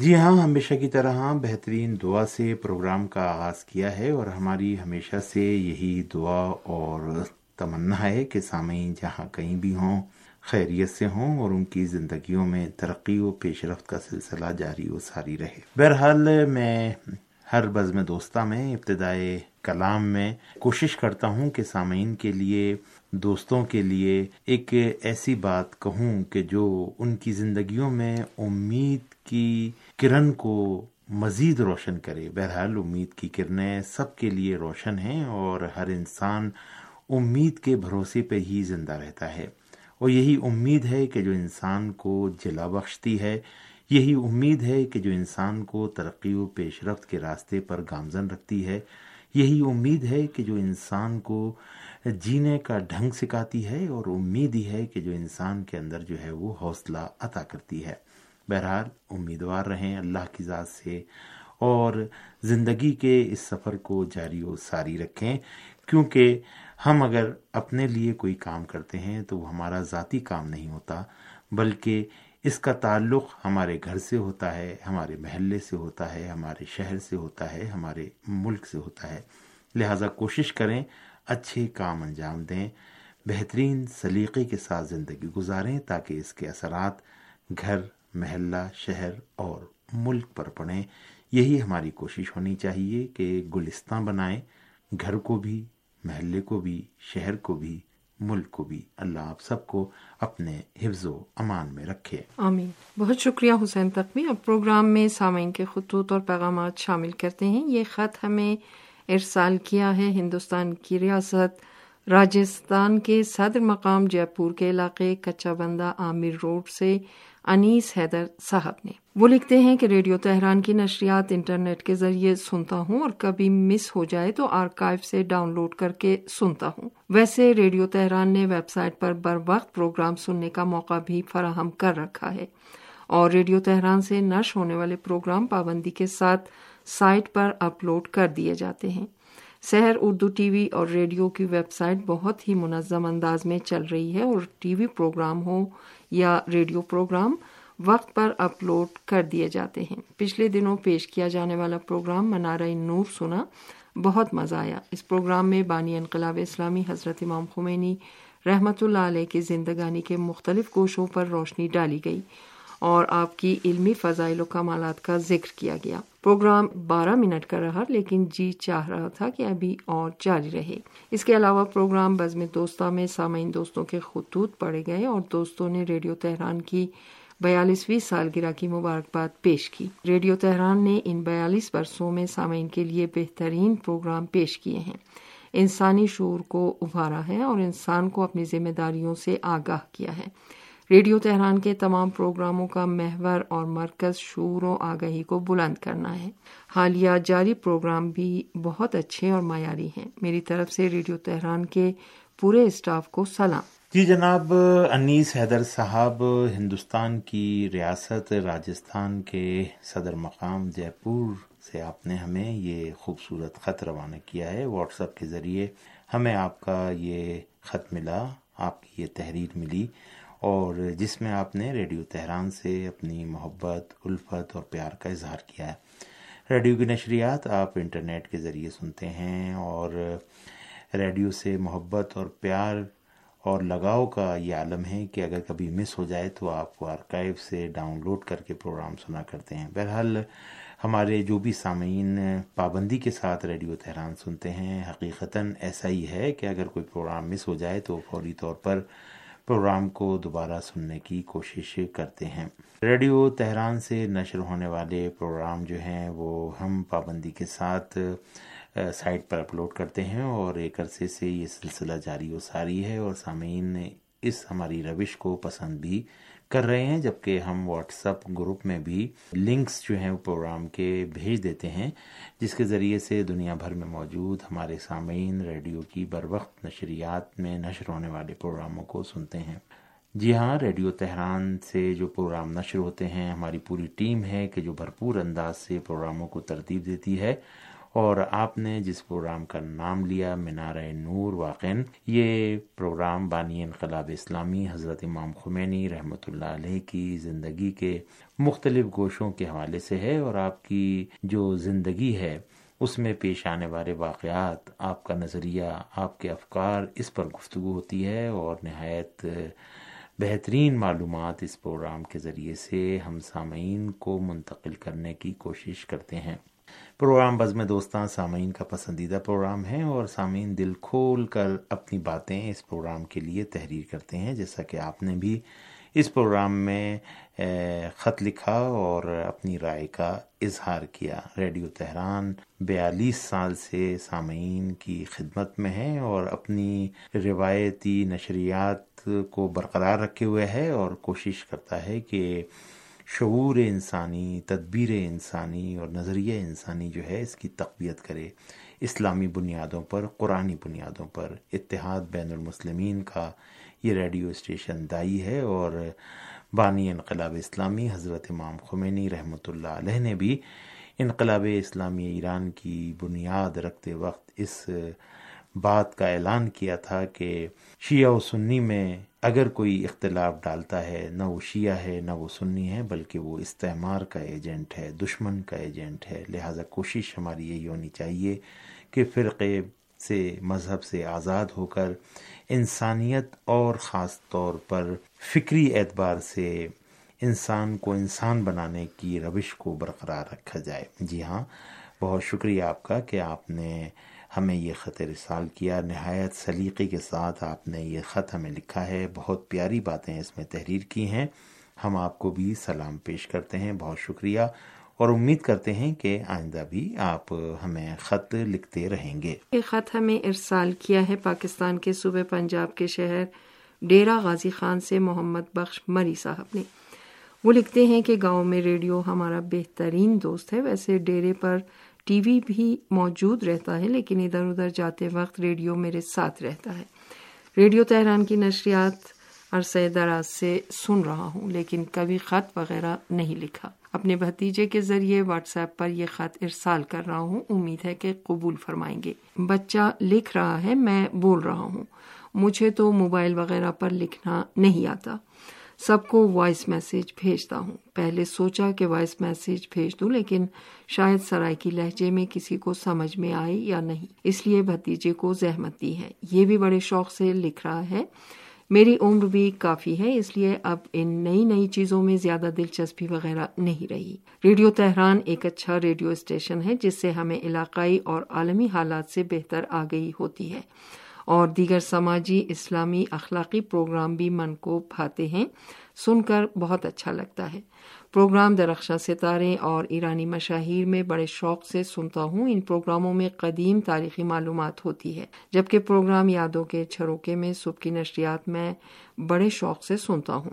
جی ہاں ہمیشہ کی طرح ہاں، بہترین دعا سے پروگرام کا آغاز کیا ہے اور ہماری ہمیشہ سے یہی دعا اور تمنا ہے کہ سامعین جہاں کہیں بھی ہوں، خیریت سے ہوں اور ان کی زندگیوں میں ترقی و پیش رفت کا سلسلہ جاری و ساری رہے۔ بہرحال، میں ہر بزم دوستہ میں، ابتدائے کلام میں کوشش کرتا ہوں کہ سامعین کے لیے، دوستوں کے لیے ایک ایسی بات کہوں کہ جو ان کی زندگیوں میں امید کی کرن کو مزید روشن کرے۔ بہرحال امید کی کرنیں سب کے لیے روشن ہیں اور ہر انسان امید کے بھروسے پہ ہی زندہ رہتا ہے۔ اور یہی امید ہے کہ جو انسان کو جلا بخشتی ہے، یہی امید ہے کہ جو انسان کو ترقی و پیش رفت کے راستے پر گامزن رکھتی ہے۔ یہی امید ہے کہ جو انسان کو جینے کا ڈھنگ سکھاتی ہے اور امید ہی ہے کہ جو انسان کے اندر جو ہے وہ حوصلہ عطا کرتی ہے۔ بہرحال امیدوار رہیں اللہ کی ذات سے اور زندگی کے اس سفر کو جاری و ساری رکھیں۔ کیونکہ ہم اگر اپنے لیے کوئی کام کرتے ہیں تو وہ ہمارا ذاتی کام نہیں ہوتا، بلکہ اس کا تعلق ہمارے گھر سے ہوتا ہے، ہمارے محلے سے ہوتا ہے، ہمارے شہر سے ہوتا ہے، ہمارے ملک سے ہوتا ہے۔ لہٰذا کوشش کریں اچھے کام انجام دیں، بہترین سلیقے کے ساتھ زندگی گزاریں تاکہ اس کے اثرات گھر محلہ، شہر اور ملک پر پڑیں یہی ہماری کوشش ہونی چاہیے کہ گلستان بنائیں، گھر کو بھی، محلے کو بھی، شہر کو بھی، ملک کو بھی۔ اللہ آپ سب کو اپنے حفظ و امان میں رکھے۔ آمین۔ بہت شکریہ حسین تقوی۔ اب پروگرام میں سامعین کے خطوط اور پیغامات شامل کرتے ہیں۔ یہ خط ہمیں ارسال کیا ہے ہندوستان کی ریاست راجستھان کے صدر مقام جے پور کے علاقے کچا بندہ عامر روڈ سے۔ انیس حیدر صاحب نے۔ وہ لکھتے ہیں کہ ریڈیو تہران کی نشریات انٹرنیٹ کے ذریعے سنتا ہوں اور کبھی مس ہو جائے تو آرکائیو سے ڈاؤن لوڈ کر کے سنتا ہوں۔ ویسے ریڈیو تہران نے ویب سائٹ پر بر وقت پروگرام سننے کا موقع بھی فراہم کر رکھا ہے اور ریڈیو تہران سے نش ہونے والے پروگرام پابندی کے ساتھ سائٹ پر اپلوڈ کر دیے جاتے ہیں۔ سحر اردو ٹی وی اور ریڈیو کی ویب سائٹ بہت ہی منظم انداز میں چل رہی ہے اور ٹی وی پروگرام ہو یا ریڈیو پروگرام وقت پر اپلوڈ کر دیے جاتے ہیں۔ پچھلے دنوں پیش کیا جانے والا پروگرام منارہ نور سنا بہت مزہ آیا۔ اس پروگرام میں بانی انقلاب اسلامی حضرت امام خمینی رحمت اللہ علیہ کی زندگانی کے مختلف گوشوں پر روشنی ڈالی گئی۔ اور آپ کی علمی فضائل و کمالات کا ذکر کیا گیا۔ پروگرام بارہ منٹ کا رہا، لیکن جی چاہ رہا تھا کہ ابھی اور جاری رہے۔ اس کے علاوہ پروگرام بزم دوستہ میں سامعین دوستوں کے خطوط پڑے گئے اور دوستوں نے ریڈیو تہران کی بیالیسویں سالگرہ کی مبارکباد پیش کی۔ ریڈیو تہران نے ان بیالیس برسوں میں سامعین کے لیے بہترین پروگرام پیش کیے ہیں۔ انسانی شعور کو ابھارا ہے اور انسان کو اپنی ذمہ داریوں سے آگاہ کیا ہے۔ ریڈیو تہران کے تمام پروگراموں کا محور اور مرکز شور و آگہی کو بلند کرنا ہے۔ حالیہ جاری پروگرام بھی بہت اچھے اور معیاری ہیں۔ میری طرف سے ریڈیو تہران کے پورے اسٹاف کو سلام۔ جی جناب، انیس حیدر صاحب ہندوستان کی ریاست راجستھان کے صدر مقام جے پور سے آپ نے ہمیں یہ خوبصورت خط روانہ کیا ہے۔ واٹس ایپ کے ذریعے ہمیں آپ کا یہ خط ملا، آپ کی یہ تحریر ملی۔ اور جس میں آپ نے ریڈیو تہران سے اپنی محبت، الفت اور پیار کا اظہار کیا ہے۔ ریڈیو کی نشریات آپ انٹرنیٹ کے ذریعے سنتے ہیں اور ریڈیو سے محبت اور پیار اور لگاؤ کا یہ عالم ہے کہ اگر کبھی مس ہو جائے تو آپ آرکائیو سے ڈاؤن لوڈ کر کے پروگرام سنا کرتے ہیں۔ بہرحال، ہمارے جو بھی سامعین پابندی کے ساتھ ریڈیو تہران سنتے ہیں، حقیقتاً ایسا ہی ہے کہ اگر کوئی پروگرام مس ہو جائے تو فوری طور پر پروگرام کو دوبارہ سننے کی کوشش کرتے ہیں۔ ریڈیو تہران سے نشر ہونے والے پروگرام جو ہیں، وہ ہم پابندی کے ساتھ سائٹ پر اپلوڈ کرتے ہیں اور ایک عرصے سے یہ سلسلہ جاری و ساری ہے اور سامعین اس ہماری روش کو پسند بھی کر رہے ہیں، جبکہ ہم واٹس اپ گروپ میں بھی لنکس جو ہیں وہ پروگرام کے بھیج دیتے ہیں، جس کے ذریعے سے دنیا بھر میں موجود ہمارے سامعین، ریڈیو کی بر وقت نشریات میں نشر ہونے والے پروگراموں کو سنتے ہیں۔ جی ہاں ریڈیو تہران سے جو پروگرام نشر ہوتے ہیں، ہماری پوری ٹیم ہے کہ جو بھرپور انداز سے پروگراموں کو ترتیب دیتی ہے۔ اور آپ نے جس پروگرام کا نام لیا مینار نور واقع یہ پروگرام بانی انقلاب اسلامی حضرت امام خمینی رحمۃ اللہ علیہ کی زندگی کے مختلف گوشوں کے حوالے سے ہے اور آپ کی جو زندگی ہے، اس میں پیش آنے والے واقعات، آپ کا نظریہ، آپ کے افکار، اس پر گفتگو ہوتی ہے اور نہایت بہترین معلومات اس پروگرام کے ذریعے سے ہم سامعین کو منتقل کرنے کی کوشش کرتے ہیں۔ پروگرام بزم دوستاں سامعین کا پسندیدہ پروگرام ہے اور سامعین دل کھول کر اپنی باتیں اس پروگرام کے لیے تحریر کرتے ہیں، جیسا کہ آپ نے بھی اس پروگرام میں خط لکھا اور اپنی رائے کا اظہار کیا۔ ریڈیو تہران بیالیس سال سے سامعین کی خدمت میں ہے اور اپنی روایتی نشریات کو برقرار رکھے ہوئے ہے اور کوشش کرتا ہے کہ شعور انسانی، تدبیر انسانی اور نظریہ انسانی جو ہے اس کی تقویت کرے اسلامی بنیادوں پر، قرآنی بنیادوں پر۔ اتحاد بین المسلمین کا یہ ریڈیو اسٹیشن دائی ہے اور بانی انقلاب اسلامی حضرت امام خمینی رحمۃ اللہ علیہ نے بھی انقلاب اسلامی ایران کی بنیاد رکھتے وقت اس بات کا اعلان کیا تھا کہ شیعہ و سنی میں اگر کوئی اختلاف ڈالتا ہے، نہ وہ شیعہ ہے، نہ وہ سنی ہے، بلکہ وہ استعمار کا ایجنٹ ہے، دشمن کا ایجنٹ ہے، لہٰذا کوشش ہماری یہی ہونی چاہیے کہ فرقے سے، مذہب سے آزاد ہو کر انسانیت اور خاص طور پر فکری اعتبار سے انسان کو انسان بنانے کی روش کو برقرار رکھا جائے۔ جی ہاں بہت شکریہ آپ کا کہ آپ نے ہمیں یہ خط رسال کیا۔ نہایت سلیقے کے ساتھ آپ نے یہ خط ہمیں لکھا ہے۔ بہت پیاری باتیں اس میں تحریر کی ہیں۔ ہم آپ کو بھی سلام پیش کرتے ہیں۔ بہت شکریہ۔ اور امید کرتے ہیں کہ آئندہ بھی آپ ہمیں خط لکھتے رہیں گے۔ یہ خط ہمیں ارسال کیا ہے پاکستان کے صوبے پنجاب کے شہر ڈیرا غازی خان سے محمد بخش مری صاحب نے۔ وہ لکھتے ہیں کہ گاؤں میں ریڈیو ہمارا بہترین دوست ہے۔ ویسے ڈیرے پر ٹی وی بھی موجود رہتا ہے، لیکن ادھر ادھر جاتے وقت ریڈیو میرے ساتھ رہتا ہے۔ ریڈیو تہران کی نشریات عرصہ دراز سے سن رہا ہوں، لیکن کبھی خط وغیرہ نہیں لکھا۔ اپنے بھتیجے کے ذریعے واٹس ایپ پر یہ خط ارسال کر رہا ہوں۔ امید ہے کہ قبول فرمائیں گے۔ بچہ لکھ رہا ہے، میں بول رہا ہوں۔ مجھے تو موبائل وغیرہ پر لکھنا نہیں آتا۔ سب کو وائس میسیج بھیجتا ہوں۔ پہلے سوچا کہ وائس میسیج بھیج دوں، لیکن شاید سرائے کی لہجے میں کسی کو سمجھ میں آئی یا نہیں۔ اس لیے بھتیجے کو زحمت دی ہے۔ یہ بھی بڑے شوق سے لکھ رہا ہے۔ میری عمر بھی کافی ہے، اس لیے اب ان نئی نئی چیزوں میں زیادہ دلچسپی وغیرہ نہیں رہی۔ ریڈیو تہران ایک اچھا ریڈیو اسٹیشن ہے، جس سے ہمیں علاقائی اور عالمی حالات سے بہتر آگئی ہوتی ہے۔ اور دیگر سماجی اسلامی اخلاقی پروگرام بھی من کو بھاتے ہیں۔ سن کر بہت اچھا لگتا ہے۔ پروگرام درخشاں ستارے اور ایرانی مشاہیر میں بڑے شوق سے سنتا ہوں۔ ان پروگراموں میں قدیم تاریخی معلومات ہوتی ہے۔ جبکہ پروگرام یادوں کے چھروکے میں صبح کی نشریات میں بڑے شوق سے سنتا ہوں۔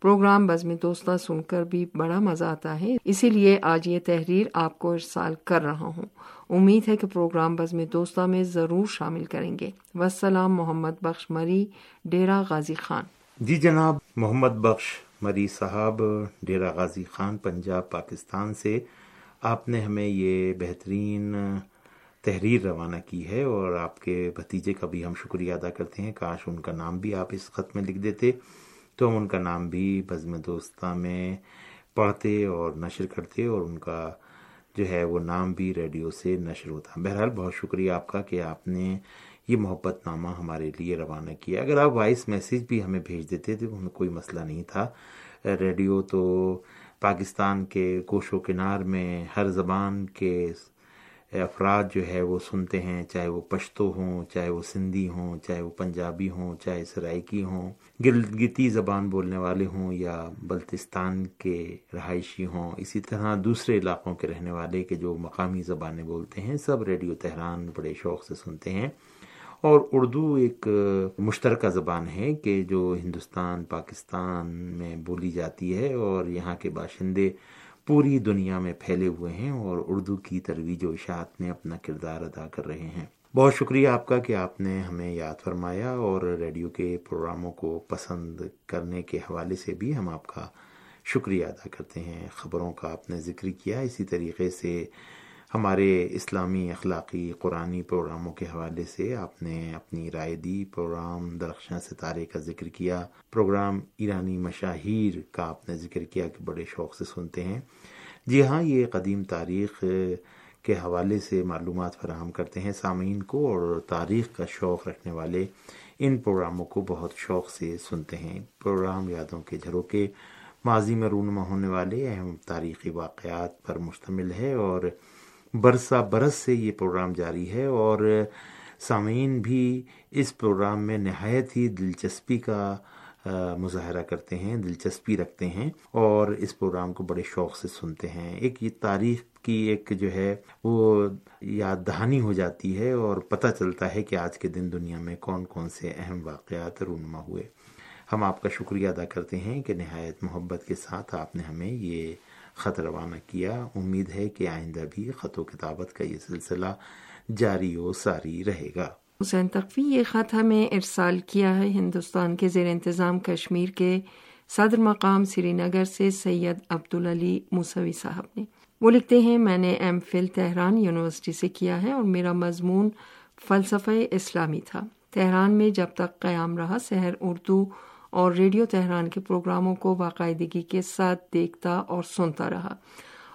پروگرام بزم دوستہ سن کر بھی بڑا مزہ آتا ہے۔ اسی لیے آج یہ تحریر آپ کو ارسال کر رہا ہوں۔ امید ہے کہ پروگرام بزم دوستہ میں ضرور شامل کریں گے۔ وسلام محمد بخش مری ڈیرا غازی خان۔ جی جناب، محمد بخش مری صاحب ڈیرا غازی خان، پنجاب، پاکستان سے۔ آپ نے ہمیں یہ بہترین تحریر روانہ کی ہے اور آپ کے بھتیجے کا بھی ہم شکریہ ادا کرتے ہیں۔ کاش ان کا نام بھی آپ اس خط میں لکھ دیتے۔ تو ہم ان کا نام بھی بزم دوستہ میں پڑھتے اور نشر کرتے اور ان کا جو ہے وہ نام بھی ریڈیو سے نشر ہوتا۔ بہرحال بہت شکریہ آپ کا کہ آپ نے یہ محبت نامہ ہمارے لیے روانہ کیا۔ اگر آپ وائس میسیج بھی ہمیں بھیج دیتے تھے ہمیں کوئی مسئلہ نہیں تھا۔ ریڈیو تو پاکستان کے کوش و کنار میں ہر زبان کے افراد جو ہے وہ سنتے ہیں، چاہے وہ پشتو ہوں، چاہے وہ سندھی ہوں، چاہے وہ پنجابی ہوں، چاہے سرائکی ہوں گلگتی زبان بولنے والے ہوں یا بلتستان کے رہائشی ہوں، اسی طرح دوسرے علاقوں کے رہنے والے کے جو مقامی زبانیں بولتے ہیں، سب ریڈیو تہران بڑے شوق سے سنتے ہیں۔ اور اردو ایک مشترکہ زبان ہے کہ جو ہندوستان، پاکستان میں بولی جاتی ہے اور یہاں کے باشندے پوری دنیا میں پھیلے ہوئے ہیں اور اردو کی ترویج و اشاعت میں اپنا کردار ادا کر رہے ہیں۔ بہت شکریہ آپ کا کہ آپ نے ہمیں یاد فرمایا اور ریڈیو کے پروگراموں کو پسند کرنے کے حوالے سے بھی ہم آپ کا شکریہ ادا کرتے ہیں۔ خبروں کا آپ نے ذکر کیا، اسی طریقے سے ہمارے اسلامی اخلاقی قرآنی پروگراموں کے حوالے سے آپ نے اپنی رائے دی، پروگرام درخشاں ستارے کا ذکر کیا، پروگرام ایرانی مشاہیر کا آپ نے ذکر کیا کہ بڑے شوق سے سنتے ہیں۔ جی ہاں یہ قدیم تاریخ کے حوالے سے معلومات فراہم کرتے ہیں سامعین کو اور تاریخ کا شوق رکھنے والے ان پروگراموں کو بہت شوق سے سنتے ہیں۔ پروگرام یادوں کے جھروکے، ماضی میں رونما ہونے والے اہم تاریخی واقعات پر مشتمل ہے اور برسہ برس سے یہ پروگرام جاری ہے اور سامعین بھی اس پروگرام میں نہایت ہی دلچسپی کا مظاہرہ کرتے ہیں، دلچسپی رکھتے ہیں اور اس پروگرام کو بڑے شوق سے سنتے ہیں۔ ایک یہ تاریخ کی ایک جو ہے وہ یاد دہانی ہو جاتی ہے اور پتہ چلتا ہے کہ آج کے دن دنیا میں کون کون سے اہم واقعات رونما ہوئے۔ ہم آپ کا شکریہ ادا کرتے ہیں کہ نہایت محبت کے ساتھ آپ نے ہمیں یہ خط روانہ کیا۔ امید ہے کہ آئندہ بھی خط و کتابت کا یہ سلسلہ جاری و ساری رہے گا۔ حسین تقوی، یہ خط ہمیں ارسال کیا ہے ہندوستان کے زیر انتظام کشمیر کے صدر مقام سری نگر سے سید عبدالعلی موسوی صاحب نے۔ وہ لکھتے ہیں، میں نے ایم فل تہران یونیورسٹی سے کیا ہے اور میرا مضمون فلسفہ اسلامی تھا۔ تہران میں جب تک قیام رہا، سحر اردو اور ریڈیو تہران کے پروگراموں کو باقاعدگی کے ساتھ دیکھتا اور سنتا رہا۔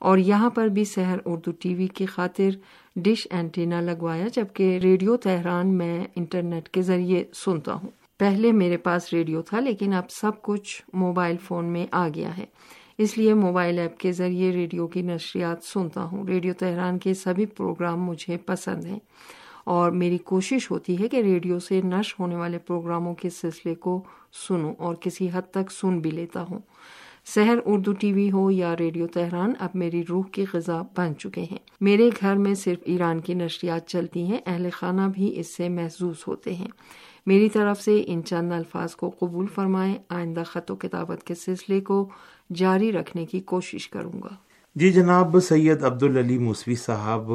اور یہاں پر بھی سحر اردو ٹی وی کی خاطر ڈش اینٹینا لگوایا، جبکہ ریڈیو تہران میں انٹرنیٹ کے ذریعے سنتا ہوں۔ پہلے میرے پاس ریڈیو تھا، لیکن اب سب کچھ موبائل فون میں آ گیا ہے۔ اس لیے موبائل ایپ کے ذریعے ریڈیو کی نشریات سنتا ہوں۔ ریڈیو تہران کے سبھی پروگرام مجھے پسند ہیں۔ اور میری کوشش ہوتی ہے کہ ریڈیو سے نش ہونے والے پروگراموں کے سلسلے کو سنوں اور کسی حد تک سن بھی لیتا ہوں۔ سحر اردو ٹی وی ہو یا ریڈیو تہران، اب میری روح کی غذا بن چکے ہیں۔ میرے گھر میں صرف ایران کی نشریات چلتی ہیں، اہل خانہ بھی اس سے محظوظ ہوتے ہیں۔ میری طرف سے ان چند الفاظ کو قبول فرمائیں، آئندہ خط و کتابت کے سلسلے کو جاری رکھنے کی کوشش کروں گا۔ جی جناب، سید عبدالعلی موسوی صاحب،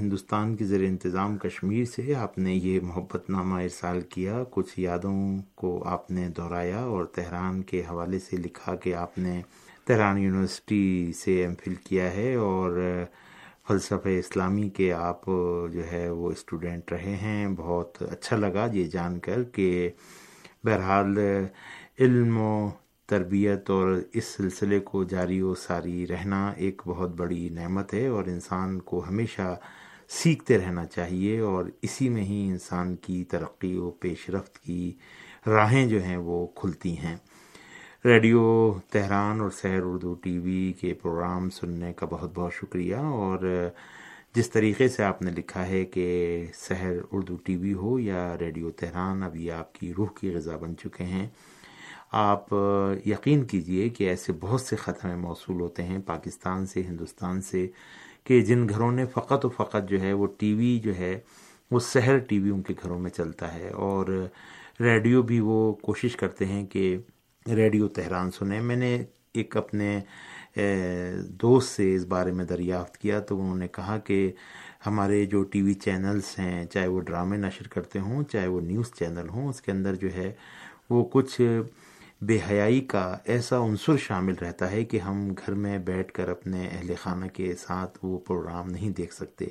ہندوستان کے زیر انتظام کشمیر سے آپ نے یہ محبت نامہ ارسال کیا۔ کچھ یادوں کو آپ نے دہرایا اور تہران کے حوالے سے لکھا کہ آپ نے تہران یونیورسٹی سے ایم فل کیا ہے اور فلسفہ اسلامی کے آپ جو ہے وہ اسٹوڈینٹ رہے ہیں۔ بہت اچھا لگا یہ جان کر کہ بہرحال علم و تربیت اور اس سلسلے کو جاری و ساری رہنا ایک بہت بڑی نعمت ہے اور انسان کو ہمیشہ سیکھتے رہنا چاہیے اور اسی میں ہی انسان کی ترقی و پیش رفت کی راہیں جو ہیں وہ کھلتی ہیں۔ ریڈیو تہران اور سحر اردو ٹی وی کے پروگرام سننے کا بہت بہت شکریہ اور جس طریقے سے آپ نے لکھا ہے کہ سحر اردو ٹی وی ہو یا ریڈیو تہران، ابھی آپ کی روح کی غذا بن چکے ہیں۔ آپ یقین کیجیے کہ ایسے بہت سے خط ہمیں موصول ہوتے ہیں پاکستان سے، ہندوستان سے، کہ جن گھروں نے فقط و فقط جو ہے وہ ٹی وی جو ہے، وہ سحر ٹی وی ان کے گھروں میں چلتا ہے۔ اور ریڈیو بھی وہ کوشش کرتے ہیں کہ ریڈیو تہران سنیں۔ میں نے ایک اپنے دوست سے اس بارے میں دریافت کیا تو انہوں نے کہا کہ ہمارے جو ٹی وی چینلز ہیں، چاہے وہ ڈرامے نشر کرتے ہوں، چاہے وہ نیوز چینل ہوں، اس کے اندر جو ہے وہ کچھ بے حیائی کا ایسا عنصر شامل رہتا ہے کہ ہم گھر میں بیٹھ کر اپنے اہل خانہ کے ساتھ وہ پروگرام نہیں دیکھ سکتے۔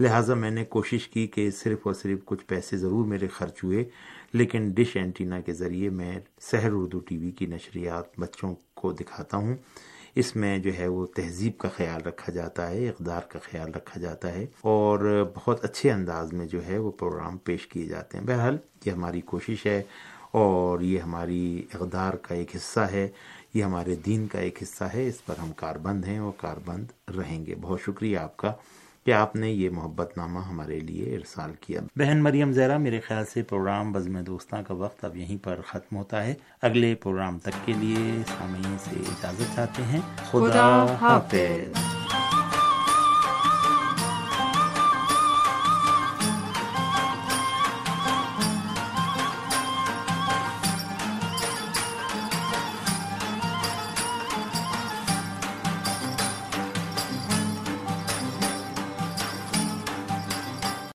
لہٰذا میں نے کوشش کی کہ صرف اور صرف کچھ پیسے ضرور میرے خرچ ہوئے، لیکن ڈش اینٹینا کے ذریعے میں سحر اردو ٹی وی کی نشریات بچوں کو دکھاتا ہوں۔ اس میں جو ہے وہ تہذیب کا خیال رکھا جاتا ہے، اقدار کا خیال رکھا جاتا ہے، اور بہت اچھے انداز میں جو ہے وہ پروگرام پیش کیے جاتے ہیں۔ بہرحال یہ ہماری کوشش ہے۔ اور یہ ہماری اقدار کا ایک حصہ ہے، یہ ہمارے دین کا ایک حصہ ہے، اس پر ہم کاربند ہیں اور کاربند رہیں گے۔ بہت شکریہ آپ کا کہ آپ نے یہ محبت نامہ ہمارے لیے ارسال کیا۔ بہن مریم زیرہ میرے خیال سے پروگرام بزم دوستاں کا وقت اب یہیں پر ختم ہوتا ہے۔ اگلے پروگرام تک کے لیے سامعین سے اجازت چاہتے ہیں۔ خدا حافظ۔